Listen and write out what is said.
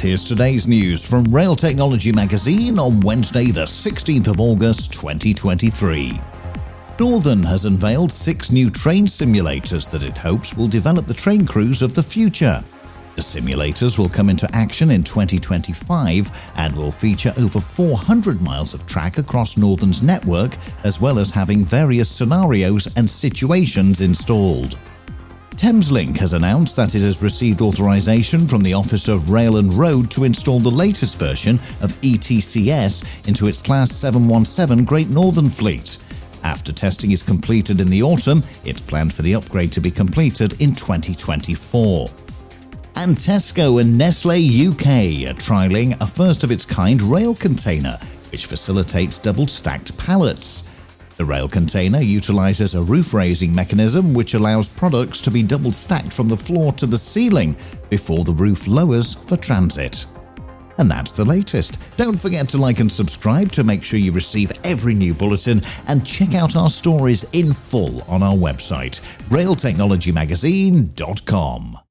And here's today's news from Rail Technology Magazine on Wednesday, the 16th of August, 2023. Northern has unveiled six new train simulators that it hopes will develop the train crews of the future. The simulators will come into action in 2025 and will feature over 400 miles of track across Northern's network, as well as having various scenarios and situations installed. Thameslink has announced that it has received authorization from the Office of Rail and Road to install the latest version of ETCS into its Class 717 Great Northern fleet. After testing is completed in the autumn, it's planned for the upgrade to be completed in 2024. And Tesco and Nestle UK are trialling a first of its kind rail container, which facilitates double stacked pallets. The rail container utilizes a roof raising mechanism which allows products to be double stacked from the floor to the ceiling before the roof lowers for transit. And that's the latest. Don't forget to like and subscribe to make sure you receive every new bulletin and check out our stories in full on our website, railtechnologymagazine.com.